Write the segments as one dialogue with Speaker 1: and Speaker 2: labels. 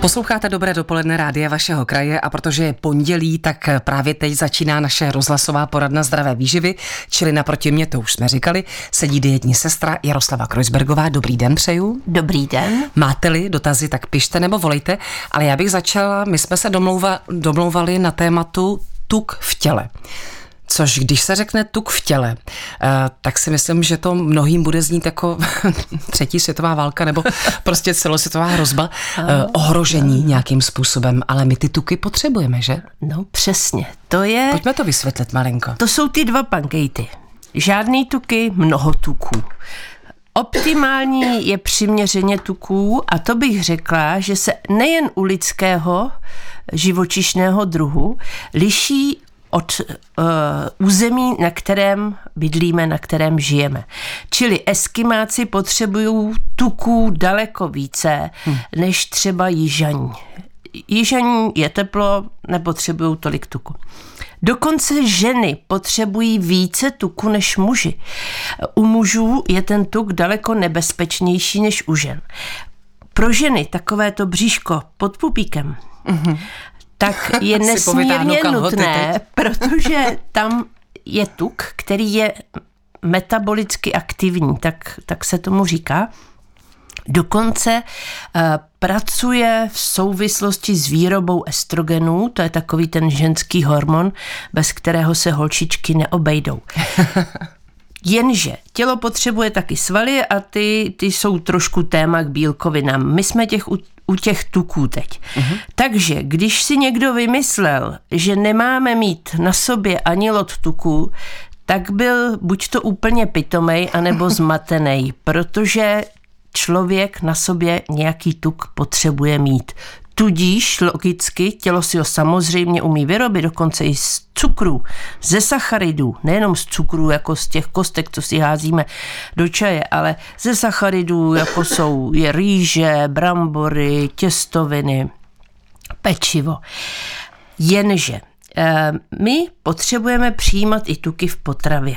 Speaker 1: Posloucháte Dobré dopoledne rádia vašeho kraje a protože je pondělí, tak právě teď začíná naše rozhlasová poradna zdravé výživy, čili naproti mě, to už jsme říkali, sedí dietní sestra Jaroslava Krojsbergová. Dobrý den přeju.
Speaker 2: Dobrý den.
Speaker 1: Máte-li dotazy, tak pište nebo volejte, ale já bych začala, my jsme se domlouva, domlouvali na tématu tuk v těle. Což když se řekne tuk v těle, eh, tak si myslím, že to mnohým bude znít jako třetí světová válka nebo prostě celosvětová hrozba, eh, ohrožení nějakým způsobem. Ale my ty tuky potřebujeme, že?
Speaker 2: No přesně, to je...
Speaker 1: Pojďme to vysvětlit malinko.
Speaker 2: To jsou ty dva pankejty. Žádný tuky, mnoho tuků. Optimální je přiměřeně tuků a to bych řekla, že se nejen u lidského živočišného druhu liší od uh, území, na kterém bydlíme, na kterém žijeme. Čili eskimáci potřebují tuků daleko více hmm. než třeba jižaní. Jižaní je teplo, nepotřebují tolik tuku. Dokonce ženy potřebují více tuku než muži. U mužů je ten tuk daleko nebezpečnější než u žen. Pro ženy takové to bříško pod pupíkem mm-hmm tak je nesmírně nutné, protože tam je tuk, který je metabolicky aktivní, tak, tak se tomu říká. Dokonce uh, pracuje v souvislosti s výrobou estrogenů, to je takový ten ženský hormon, bez kterého se holčičky neobejdou. Jenže tělo potřebuje taky svaly a ty, ty jsou trošku téma k bílkovinám. My jsme těch u, těch tuků teď. Uh-huh. Takže když si někdo vymyslel, že nemáme mít na sobě ani lot tuků, tak byl buď to úplně pitomej, anebo zmatený, protože člověk na sobě nějaký tuk potřebuje mít. Tudíž logicky tělo si ho samozřejmě umí vyrobit, dokonce i z cukru, ze sacharidů, nejenom z cukru, jako z těch kostek, co si házíme do čaje, ale ze sacharidů, jako jsou je rýže, brambory, těstoviny, pečivo. Jenže eh, my potřebujeme přijímat i tuky v potravě.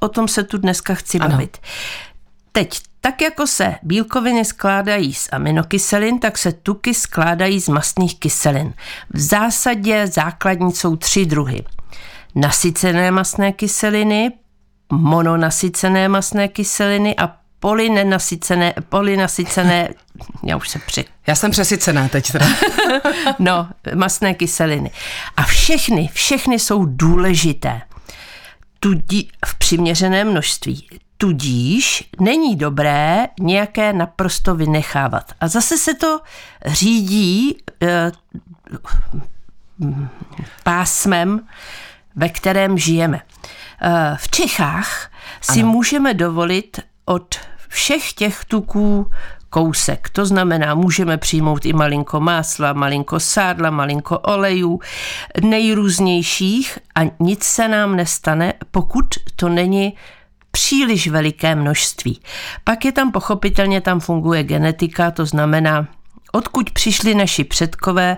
Speaker 2: O tom se tu dneska chci bavit. Teď tak jako se bílkoviny skládají z aminokyselin, tak se tuky skládají z mastných kyselin. V zásadě základní jsou tři druhy. Nasycené mastné kyseliny, mononasycené mastné kyseliny a polynenasycené, polynasycené, já už se při...
Speaker 1: Já jsem přesycená teď teda.
Speaker 2: no, mastné kyseliny. A všechny, všechny jsou důležité. Tudí v přiměřeném množství. Tudíž není dobré nějaké naprosto vynechávat. A zase se to řídí e, pásmem, ve kterém žijeme. E, v Čechách si ano. můžeme dovolit od všech těch tuků kousek. To znamená, můžeme přijmout i malinko másla, malinko sádla, malinko olejů, nejrůznějších a nic se nám nestane, pokud to není příliš veliké množství. Pak je tam pochopitelně, tam funguje genetika, to znamená, odkud přišli naši předkové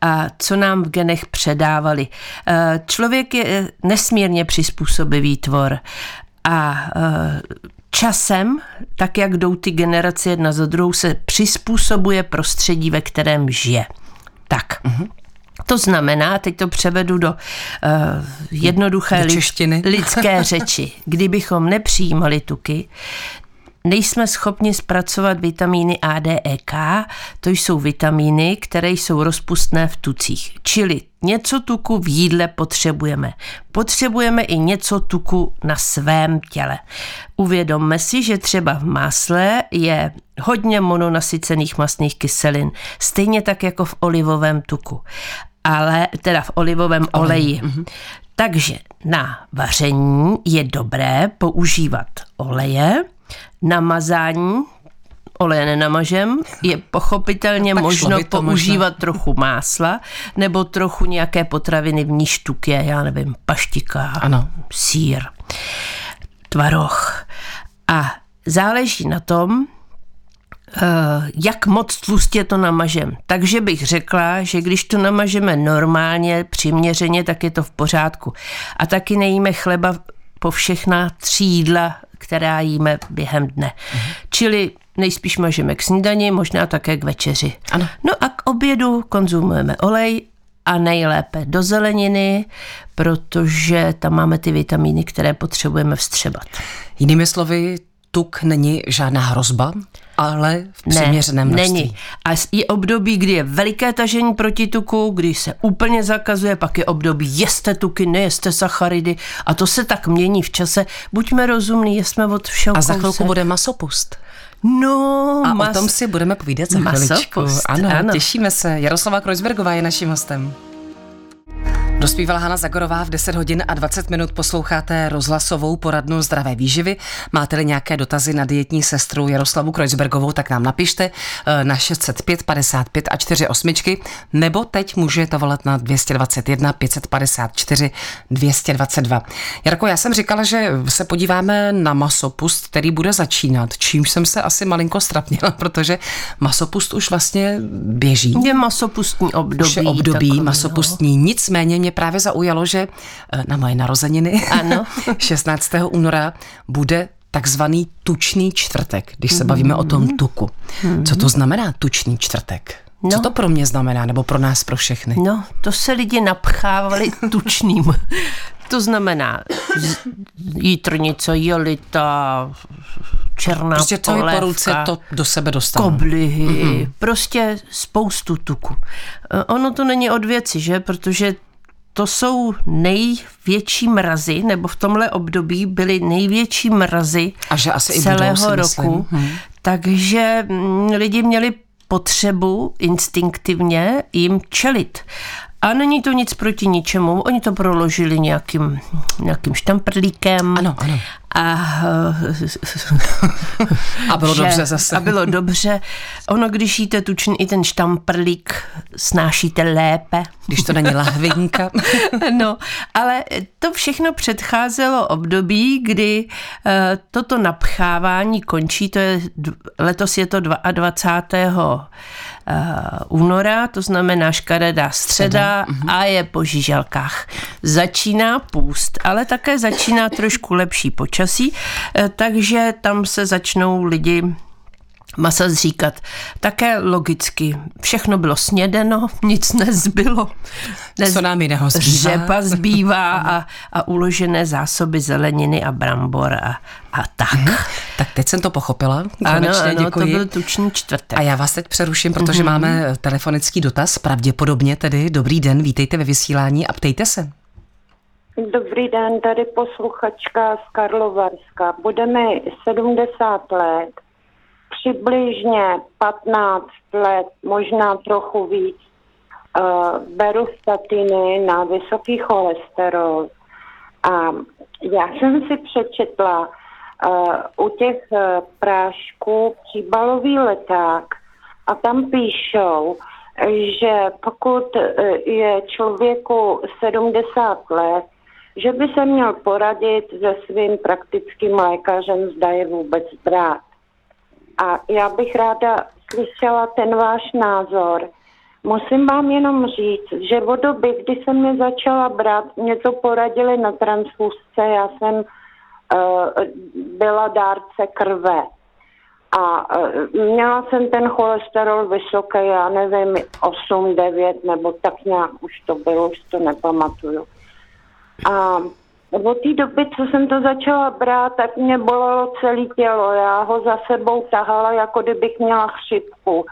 Speaker 2: a co nám v genech předávali. Eh, člověk je nesmírně přizpůsobivý tvor a eh, časem, tak jak jdou ty generace jedna za druhou, se přizpůsobuje prostředí, ve kterém žije. Tak. Mm-hmm. To znamená, teď to převedu do uh, jednoduché do
Speaker 1: češtiny.
Speaker 2: lidské řeči. Kdybychom nepřijímali tuky, nejsme schopni zpracovat vitamíny A, D, E, K. To jsou vitamíny, které jsou rozpustné v tucích. Čili něco tuku v jídle potřebujeme. Potřebujeme i něco tuku na svém těle. Uvědomme si, že třeba v másle je hodně mononasycených masných kyselin, stejně tak jako v olivovém tuku ale teda v olivovém oleji. Mm-hmm. Takže na vaření je dobré používat oleje, na mazání oleje nenamažem, je pochopitelně no, možno používat možná. trochu másla nebo trochu nějaké potraviny v níž tuk je, já nevím, paštika, ano. sír, tvaroh. A záleží na tom, jak moc tlustě to namažem. Takže bych řekla, že když to namažeme normálně, přiměřeně, tak je to v pořádku. A taky nejíme chleba po všechna tři jídla, která jíme během dne. Mhm. Čili nejspíš mažeme k snídani, možná také k večeři.
Speaker 1: Ano.
Speaker 2: No a k obědu konzumujeme olej a nejlépe do zeleniny, protože tam máme ty vitamíny, které potřebujeme vstřebat.
Speaker 1: Jinými slovy, tuk není žádná hrozba, ale v přiměřeném množství.
Speaker 2: Není. A je období, kdy je veliké tažení proti tuku, kdy se úplně zakazuje, pak je období jeste tuky, nejeste sacharidy a to se tak mění v čase. Buďme rozumní, jsme od všeho
Speaker 1: A za chvilku bude masopust.
Speaker 2: No,
Speaker 1: a mas... o tom si budeme povídat za chviličku. Ano, ano, těšíme se. Jaroslava Krojzbergová je naším hostem. Dospívala Hana Zagorová v 10 hodin a 20 minut posloucháte rozhlasovou poradnu zdravé výživy. Máte-li nějaké dotazy na dietní sestru Jaroslavu Krojzbergovou, tak nám napište eh, na 605 55 a 4 osmičky, nebo teď můžete volat na 221 554 222. Jarko, já jsem říkala, že se podíváme na masopust, který bude začínat, čímž jsem se asi malinko strapnila, protože masopust už vlastně běží.
Speaker 2: Je masopustní období. Už je
Speaker 1: období takový, masopustní, no. nicméně mě právě zaujalo, že eh, na moje narozeniny ano. 16. února bude takzvaný tučný čtvrtek, když se bavíme o tom mhm. tuku. Co to znamená tučný čtvrtek? No. Co to pro mě znamená, nebo pro nás, pro všechny?
Speaker 2: No, to se lidi napchávali tučným. To znamená jítrnice, jolita, černá
Speaker 1: Prostě to
Speaker 2: polévka,
Speaker 1: po ruce, to do sebe dostane.
Speaker 2: Koblihy, mm-hmm. prostě spoustu tuku. Eh, ono to není od věci, že? Protože to jsou největší mrazy, nebo v tomhle období byly největší mrazy
Speaker 1: A že asi
Speaker 2: celého
Speaker 1: i
Speaker 2: roku. Hmm. Takže mm, lidi měli potřebu instinktivně jim čelit. A není to nic proti ničemu. Oni to proložili nějakým, nějakým štamprlíkem.
Speaker 1: Ano, ano.
Speaker 2: A,
Speaker 1: a bylo že, dobře zase.
Speaker 2: A bylo dobře. Ono, když jíte tučný i ten štamprlík, snášíte lépe.
Speaker 1: Když to není lahvinka.
Speaker 2: no, ale to všechno předcházelo období, kdy uh, toto napchávání končí. To je, letos je to 22 uh, února, to znamená škaredá středa uh-huh. a je po žíželkách. Začíná půst, ale také začíná trošku lepší počasí, uh, takže tam se začnou lidi masa zříkat. Také logicky. Všechno bylo snědeno, nic nezbylo.
Speaker 1: Nez... Co nám jiného
Speaker 2: zbývá? Řepa zbývá a, a uložené zásoby zeleniny a brambor a, a tak. Hmm.
Speaker 1: Tak teď jsem to pochopila.
Speaker 2: Konečně, ano, ano, děkuji. to byl tučný čtvrtek.
Speaker 1: A já vás teď přeruším, protože mm-hmm. máme telefonický dotaz. Pravděpodobně tedy. Dobrý den, vítejte ve vysílání a ptejte se.
Speaker 3: Dobrý den, tady posluchačka z Karlovarska. Budeme 70 let přibližně 15 let, možná trochu víc, uh, beru statiny na vysoký cholesterol. A já jsem si přečetla uh, u těch uh, prášků příbalový leták a tam píšou, že pokud je člověku 70 let, že by se měl poradit se svým praktickým lékařem, zda je vůbec brát. A já bych ráda slyšela ten váš názor. Musím vám jenom říct, že od doby, kdy jsem mě začala brát, mě to poradili na transfusce, já jsem uh, byla dárce krve. A uh, měla jsem ten cholesterol vysoký, já nevím, 8, 9 nebo tak nějak už to bylo, už to nepamatuju. A od té doby, co jsem to začala brát, tak mě bolelo celé tělo. Já ho za sebou tahala, jako kdybych měla chřipku.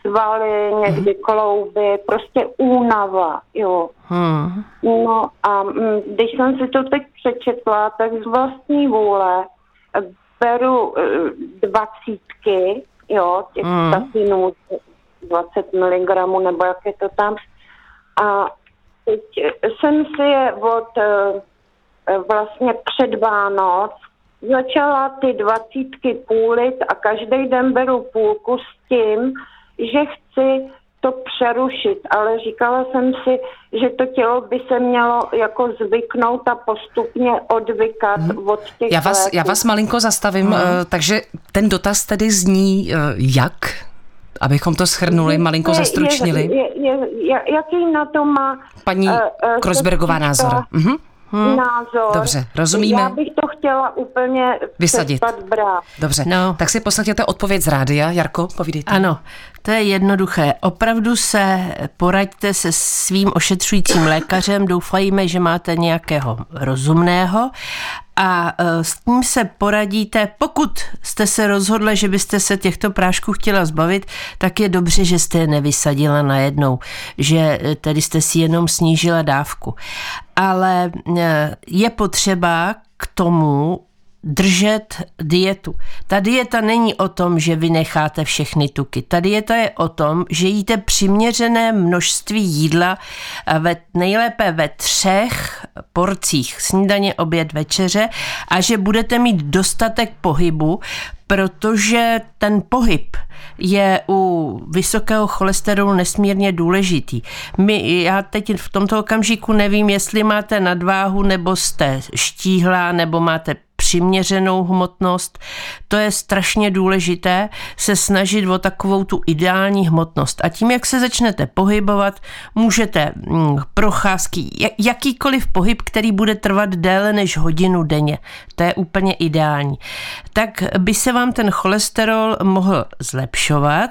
Speaker 3: Svaly, někdy mhm. klouby, prostě únava, jo. Hmm. No a mm, když jsem si to teď přečetla, tak z vlastní vůle beru e, dvacítky, jo, těch hmm. statinů, 20 mg, nebo jak je to tam. A teď jsem si je od Eh, vlastně před Vánoc začala ty dvacítky půlit a každý den beru půlku s tím, že chci to přerušit, ale říkala jsem si, že to tělo by se mělo jako zvyknout a postupně odvykat hmm. od těch
Speaker 1: já vás, já vás malinko zastavím, hmm. takže ten dotaz tedy zní eh, jak? Abychom to schrnuli, malinko zestručnili.
Speaker 3: Je, je, je, jaký na to má
Speaker 1: paní uh, Krosbergová názor? Mhm
Speaker 3: hmm. názor.
Speaker 1: Dobře, rozumíme.
Speaker 3: Já bych to chtěla úplně
Speaker 1: Vysadit.
Speaker 3: brát.
Speaker 1: Dobře, no.
Speaker 2: No.
Speaker 1: tak si poslechněte odpověď z rádia. Jarko, povídejte.
Speaker 2: Ano, to je jednoduché. Opravdu se poraďte se svým ošetřujícím lékařem. Doufajme, že máte nějakého rozumného a e, s tím se poradíte. Pokud jste se rozhodli, že byste se těchto prášků chtěla zbavit, tak je dobře, že jste je nevysadila najednou, že e, tedy jste si jenom snížila dávku. Ale e, je potřeba k tomu držet dietu. Ta dieta není o tom, že vy necháte všechny tuky. Ta dieta je o tom, že jíte přiměřené množství jídla ve, nejlépe ve třech porcích. Snídaně, oběd, večeře a že budete mít dostatek pohybu, protože ten pohyb je u vysokého cholesterolu nesmírně důležitý. My, já teď v tomto okamžiku nevím, jestli máte nadváhu, nebo jste štíhlá, nebo máte přiměřenou hmotnost. To je strašně důležité se snažit o takovou tu ideální hmotnost. A tím, jak se začnete pohybovat, můžete mm, procházky, jakýkoliv pohyb, který bude trvat déle než hodinu denně. To je úplně ideální. Tak by se vám ten cholesterol mohl zlepšovat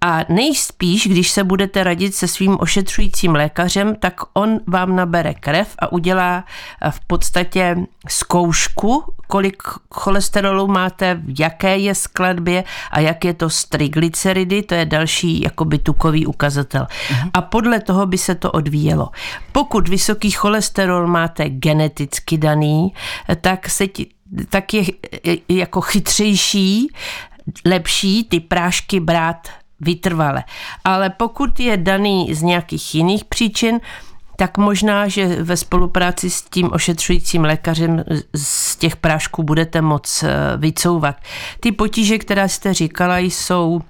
Speaker 2: a nejspíš, když se budete radit se svým ošetřujícím lékařem, tak on vám nabere krev a udělá v podstatě zkoušku, kolik cholesterolu máte, v jaké je skladbě a jak je to s triglyceridy, to je další jakoby tukový ukazatel. Mhm. A podle toho by se to odvíjelo. Pokud vysoký cholesterol máte geneticky daný, tak se ti, tak je jako chytřejší, lepší ty prášky brát vytrvale. Ale pokud je daný z nějakých jiných příčin, tak možná, že ve spolupráci s tím ošetřujícím lékařem z těch prášků budete moc eh, vycouvat. Ty potíže, které jste říkala, jsou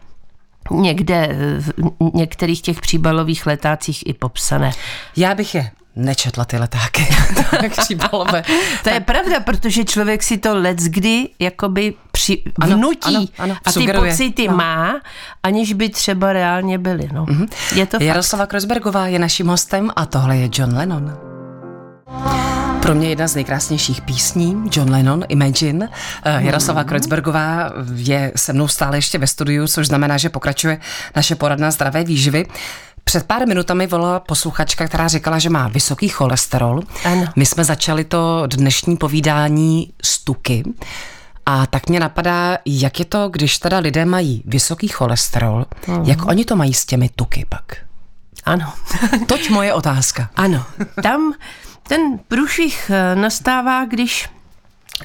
Speaker 2: někde v některých těch příbalových letácích i popsané.
Speaker 1: Já bych je nečetla ty letáky. tak příbalové.
Speaker 2: To je pravda, protože člověk si to let kdy jakoby při, ano, vnutí ano, ano, a ty sugeruje. pocity no. má, aniž by třeba reálně byly. No. Mm-hmm. Je to
Speaker 1: Jaroslava Krosbergová je naším hostem a tohle je John Lennon. Pro mě jedna z nejkrásnějších písní, John Lennon, Imagine. Eh, Jaroslava Kreuzbergová je se mnou stále ještě ve studiu, což znamená, že pokračuje naše poradna zdravé výživy. Před pár minutami volala posluchačka, která říkala, že má vysoký cholesterol.
Speaker 2: Ano.
Speaker 1: My jsme začali to dnešní povídání z tuky. A tak mě napadá, jak je to, když teda lidé mají vysoký cholesterol, uh-huh. jak oni to mají s těmi tuky pak?
Speaker 2: Ano.
Speaker 1: Toť moje otázka.
Speaker 2: Ano. Tam ten průšvih eh, nastává, když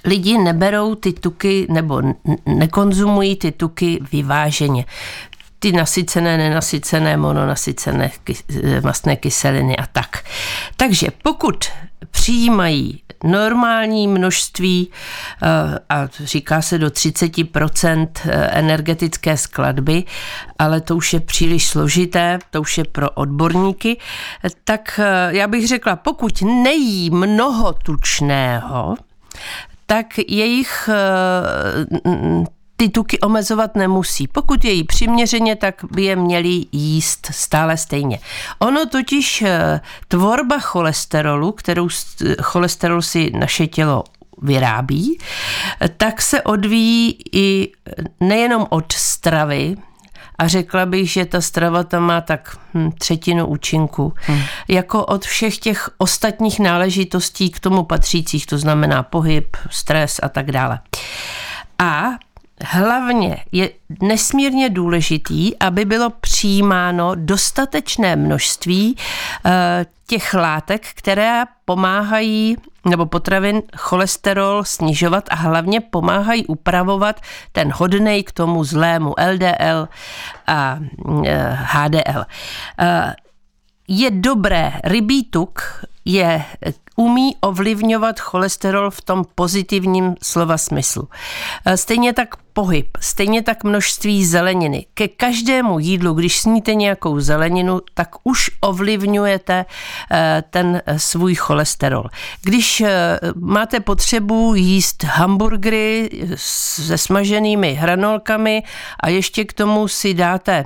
Speaker 2: lidi neberou ty tuky nebo nekonzumují ty tuky vyváženě ty nasycené, nenasycené, mononasycené eh, mastné kyseliny a tak. Takže pokud přijímají normální množství eh, a říká se do 30% eh, energetické skladby, ale to už je příliš složité, to už je pro odborníky, tak já bych řekla, pokud nejí mnoho tučného, tak jejich ty tuky omezovat nemusí. Pokud je jí přiměřeně, tak by je měli jíst stále stejně. Ono totiž eh, tvorba cholesterolu, kterou cholesterol si naše tělo vyrábí, tak se odvíjí i nejenom od stravy, a řekla bych, že ta strava tam má tak hm, třetinu účinku. Hmm. Jako od všech těch ostatních náležitostí k tomu patřících, to znamená pohyb, stres a tak dále. A Hlavně je nesmírně důležitý, aby bylo přijímáno dostatečné množství eh, těch látek, které pomáhají, nebo potravin, cholesterol snižovat a hlavně pomáhají upravovat ten hodnej k tomu zlému LDL a HDL. Eh, eh, je dobré, rybí tuk je umí ovlivňovat cholesterol v tom pozitivním slova smyslu. E, stejně tak pohyb, stejně tak množství zeleniny. Ke každému jídlu, když sníte nějakou zeleninu, tak už ovlivňujete e, ten svůj cholesterol. Když e, máte potřebu jíst hamburgery se smaženými hranolkami a ještě k tomu si dáte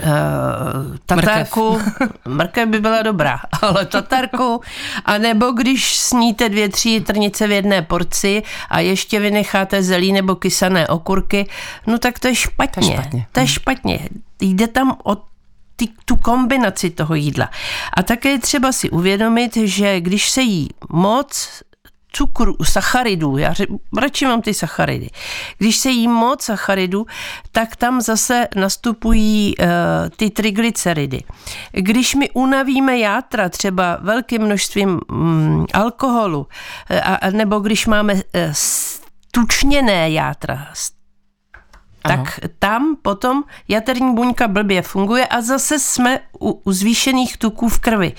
Speaker 2: Uh, tatarku, mrkev by byla dobrá, ale tatarku, a nebo když sníte dvě, tři trnice v jedné porci a ještě vynecháte zelí nebo kysané okurky, no tak to je špatně. To je špatně. To je špatně. Jde tam o ty, tu kombinaci toho jídla. A také je třeba si uvědomit, že když se jí moc cukru, sacharidů, já řek, radši mám ty sacharidy. Když se jí moc sacharidů, tak tam zase nastupují uh, ty triglyceridy. Když my unavíme játra třeba velkým množstvím um, alkoholu, uh, a, nebo když máme uh, tučněné játra, tak Aha. tam potom jaterní buňka blbě funguje a zase jsme u, u zvýšených tuků v krvi.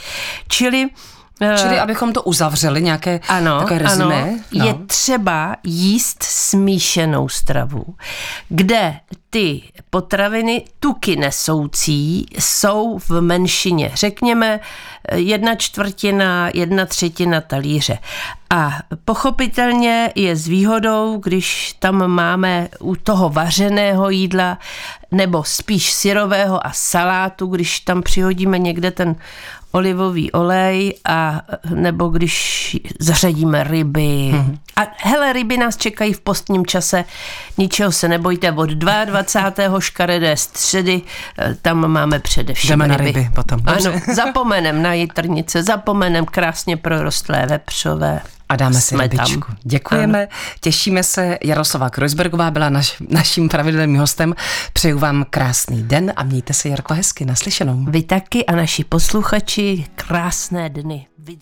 Speaker 2: Čili
Speaker 1: Eh, Čili abychom to uzavřeli, nějaké ano, takové rezumé. Ano,
Speaker 2: no. Je třeba jíst smíšenou stravu, kde ty potraviny tuky nesoucí jsou v menšině. Řekněme jedna čtvrtina, jedna třetina talíře. A pochopitelně je s výhodou, když tam máme u toho vařeného jídla nebo spíš syrového a salátu, když tam přihodíme někde ten olivový olej a nebo když zařadíme ryby. Mm-hmm. A hele, ryby nás čekají v postním čase, ničeho se nebojte, od 22. škaredé středy, eh, tam máme především
Speaker 1: Jdeme ryby. na ryby potom.
Speaker 2: Ano, zapomenem na jitrnice, zapomenem krásně prorostlé vepřové.
Speaker 1: A dáme si rybičku. Tam. Děkujeme, ano. těšíme se. Jaroslava Kreuzbergová byla naš, naším pravidelným hostem. Přeju vám krásný den a mějte se, Jarko, hezky. Naslyšenou.
Speaker 2: Vy taky a naši posluchači krásné dny. Vydrž.